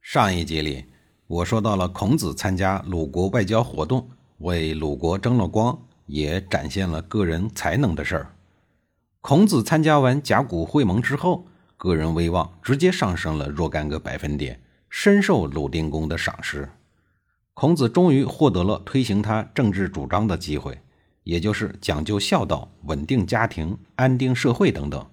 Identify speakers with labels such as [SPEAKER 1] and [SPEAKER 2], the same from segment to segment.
[SPEAKER 1] 上一集里，我说到了孔子参加鲁国外交活动，为鲁国争了光，也展现了个人才能的事儿。孔子参加完甲骨会盟之后，个人威望直接上升了若干个百分点，深受鲁定公的赏识。孔子终于获得了推行他政治主张的机会，也就是讲究孝道、稳定家庭、安定社会等等。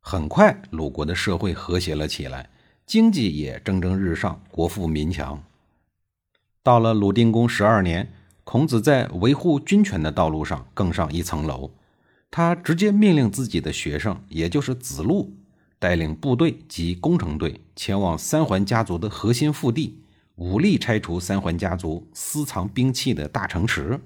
[SPEAKER 1] 很快，鲁国的社会和谐了起来。经济也蒸蒸日上，国富民强。到了鲁定公十二年，孔子在维护军权的道路上更上一层楼。他直接命令自己的学生，也就是子路，带领部队及工程队前往三桓家族的核心腹地，武力拆除三桓家族私藏兵器的大城池。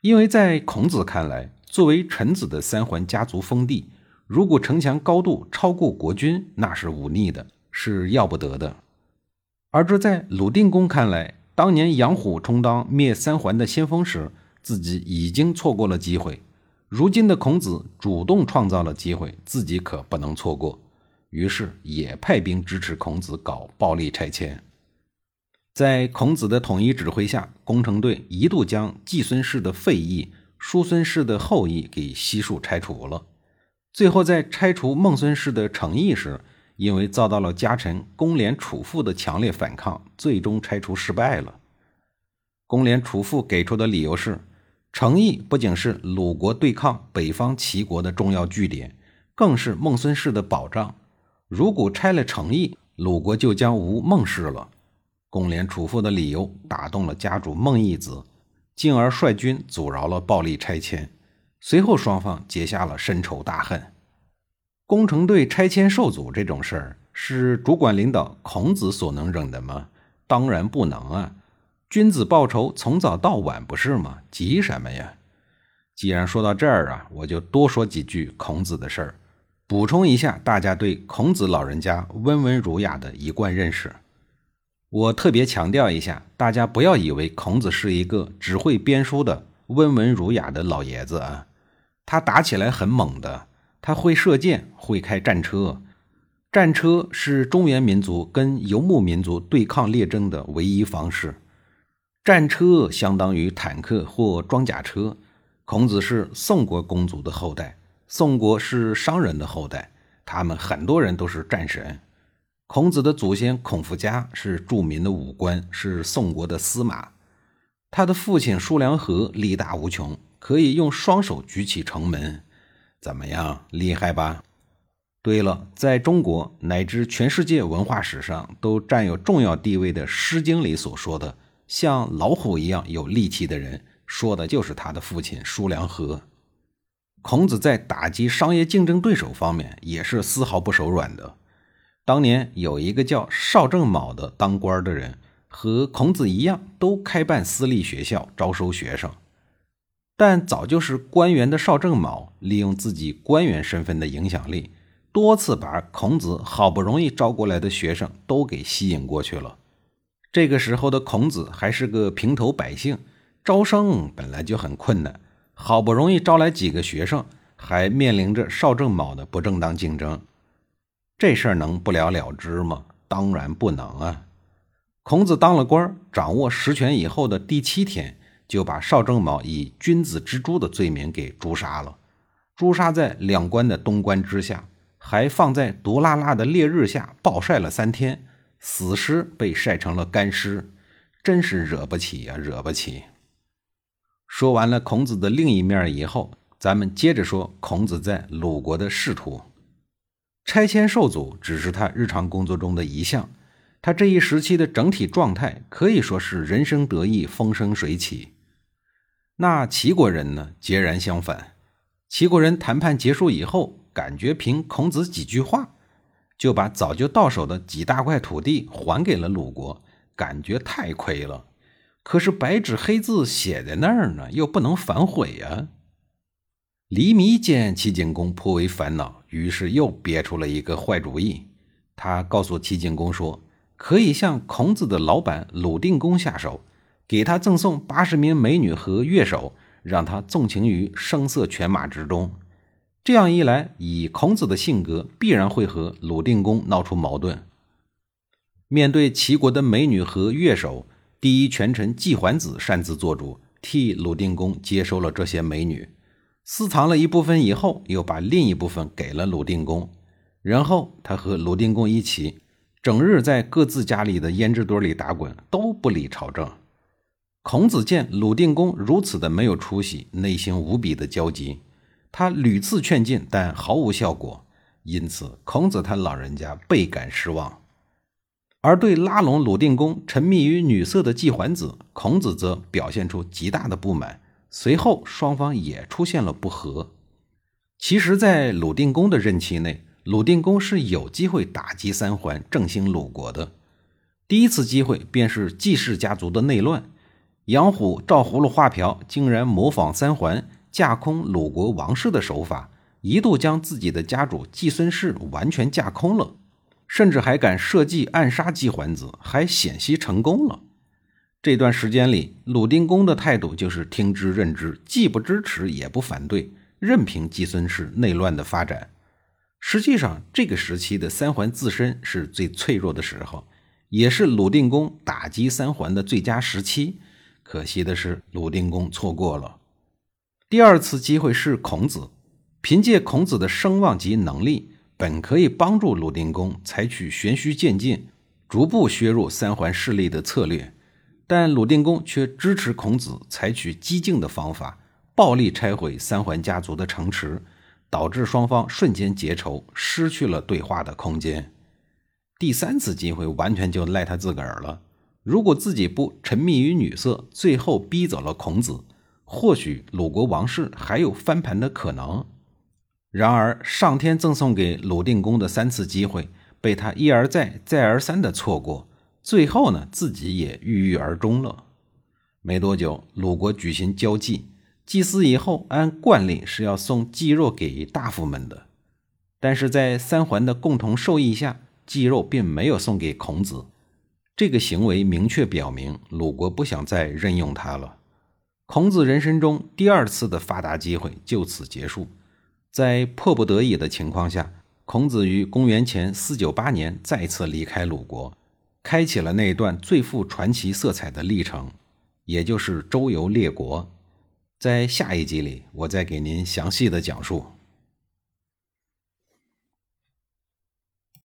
[SPEAKER 1] 因为在孔子看来，作为臣子的三桓家族封地，如果城墙高度超过国君，那是忤逆的。是要不得的，而这在鲁定公看来，当年杨虎充当灭三桓的先锋时，自己已经错过了机会。如今的孔子主动创造了机会，自己可不能错过。于是也派兵支持孔子搞暴力拆迁。在孔子的统一指挥下，工程队一度将季孙氏的废邑、叔孙氏的后裔给悉数拆除了。最后在拆除孟孙氏的城邑时，因为遭到了家臣公廉楚父的强烈反抗，最终拆除失败了。公廉楚父给出的理由是：成邑不仅是鲁国对抗北方齐国的重要据点，更是孟孙氏的保障。如果拆了成邑，鲁国就将无孟氏了。公廉楚父的理由打动了家主孟义子，进而率军阻挠了暴力拆迁。随后，双方结下了深仇大恨。工程队拆迁受阻这种事儿，是主管领导孔子所能忍的吗？当然不能啊！君子报仇，从早到晚，不是吗？急什么呀？既然说到这儿啊，我就多说几句孔子的事儿，补充一下大家对孔子老人家温文儒雅的一贯认识。我特别强调一下，大家不要以为孔子是一个只会编书的温文儒雅的老爷子啊，他打起来很猛的。他会射箭，会开战车。战车是中原民族跟游牧民族对抗列争的唯一方式。战车相当于坦克或装甲车。孔子是宋国公族的后代，宋国是商人的后代，他们很多人都是战神。孔子的祖先孔夫家是著名的武官，是宋国的司马。他的父亲叔梁纥力大无穷，可以用双手举起城门。怎么样，厉害吧？对了，在中国乃至全世界文化史上都占有重要地位的《诗经》里所说的“像老虎一样有力气的人”，说的就是他的父亲叔梁纥。孔子在打击商业竞争对手方面也是丝毫不手软的。当年有一个叫邵正卯的当官的人，和孔子一样，都开办私立学校招收学生。但早就是官员的邵正卯，利用自己官员身份的影响力，多次把孔子好不容易招过来的学生都给吸引过去了。这个时候的孔子还是个平头百姓，招生本来就很困难，好不容易招来几个学生，还面临着邵正卯的不正当竞争，这事儿能不了了之吗？当然不能啊！孔子当了官，掌握实权以后的第七天。就把邵正卯以君子之诛的罪名给诛杀了，诛杀在两关的东关之下，还放在毒辣辣的烈日下暴晒了三天，死尸被晒成了干尸，真是惹不起呀，惹不起！说完了孔子的另一面以后，咱们接着说孔子在鲁国的仕途。拆迁受阻只是他日常工作中的一项，他这一时期的整体状态可以说是人生得意，风生水起。那齐国人呢？截然相反。齐国人谈判结束以后，感觉凭孔子几句话，就把早就到手的几大块土地还给了鲁国，感觉太亏了。可是白纸黑字写在那儿呢，又不能反悔呀。黎弥见齐景公颇为烦恼，于是又憋出了一个坏主意。他告诉齐景公说，可以向孔子的老板鲁定公下手，给他赠送八十名美女和乐手，让他纵情于声色犬马之中。这样一来，以孔子的性格，必然会和鲁定公闹出矛盾。面对齐国的美女和乐手。第一权臣季桓子擅自做主，替鲁定公接收了这些美女，私藏了一部分以后，又把另一部分给了鲁定公。然后他和鲁定公一起，整日在各自家里的胭脂堆里打滚，都不理朝政。孔子见鲁定公如此的没有出息，内心无比的焦急。他屡次劝进，但毫无效果，因此孔子他老人家倍感失望。而对拉拢鲁定公、沉迷于女色的季桓子，孔子则表现出极大的不满。随后，双方也出现了不和。其实，在鲁定公的任期内，鲁定公是有机会打击三桓、振兴鲁国的。第一次机会便是季氏家族的内乱，杨虎照葫芦画瓢，竟然模仿三桓架空鲁国王室的手法，一度将自己的家主季孙氏完全架空了。甚至还敢设计暗杀季桓子，还险些成功了。这段时间里，鲁定公的态度就是听之任之，既不支持也不反对，任凭季孙氏内乱的发展。实际上，这个时期的三桓自身是最脆弱的时候，也是鲁定公打击三桓的最佳时期。可惜的是，鲁定公错过了第二次机会。是孔子，凭借孔子的声望及能力。本可以帮助鲁定公采取循序渐进、逐步削弱三桓势力的策略，但鲁定公却支持孔子采取激进的方法，暴力拆毁三桓家族的城池，导致双方瞬间结仇，失去了对话的空间。第三次机会完全就赖他自个儿了。如果自己不沉迷于女色，最后逼走了孔子，或许鲁国王室还有翻盘的可能。然而，上天赠送给鲁定公的三次机会，被他一而再、再而三的错过，最后呢，自己也郁郁而终了。没多久，鲁国举行交祭，祭祀以后，按惯例是要送祭肉给大夫们的，但是在三桓的共同授意下，祭肉并没有送给孔子。这个行为明确表明，鲁国不想再任用他了。孔子人生中第二次的发达机会就此结束。在迫不得已的情况下，孔子于公元前四九八年再次离开鲁国，开启了那段最富传奇色彩的历程，也就是周游列国。在下一集里，我再给您详细的讲述。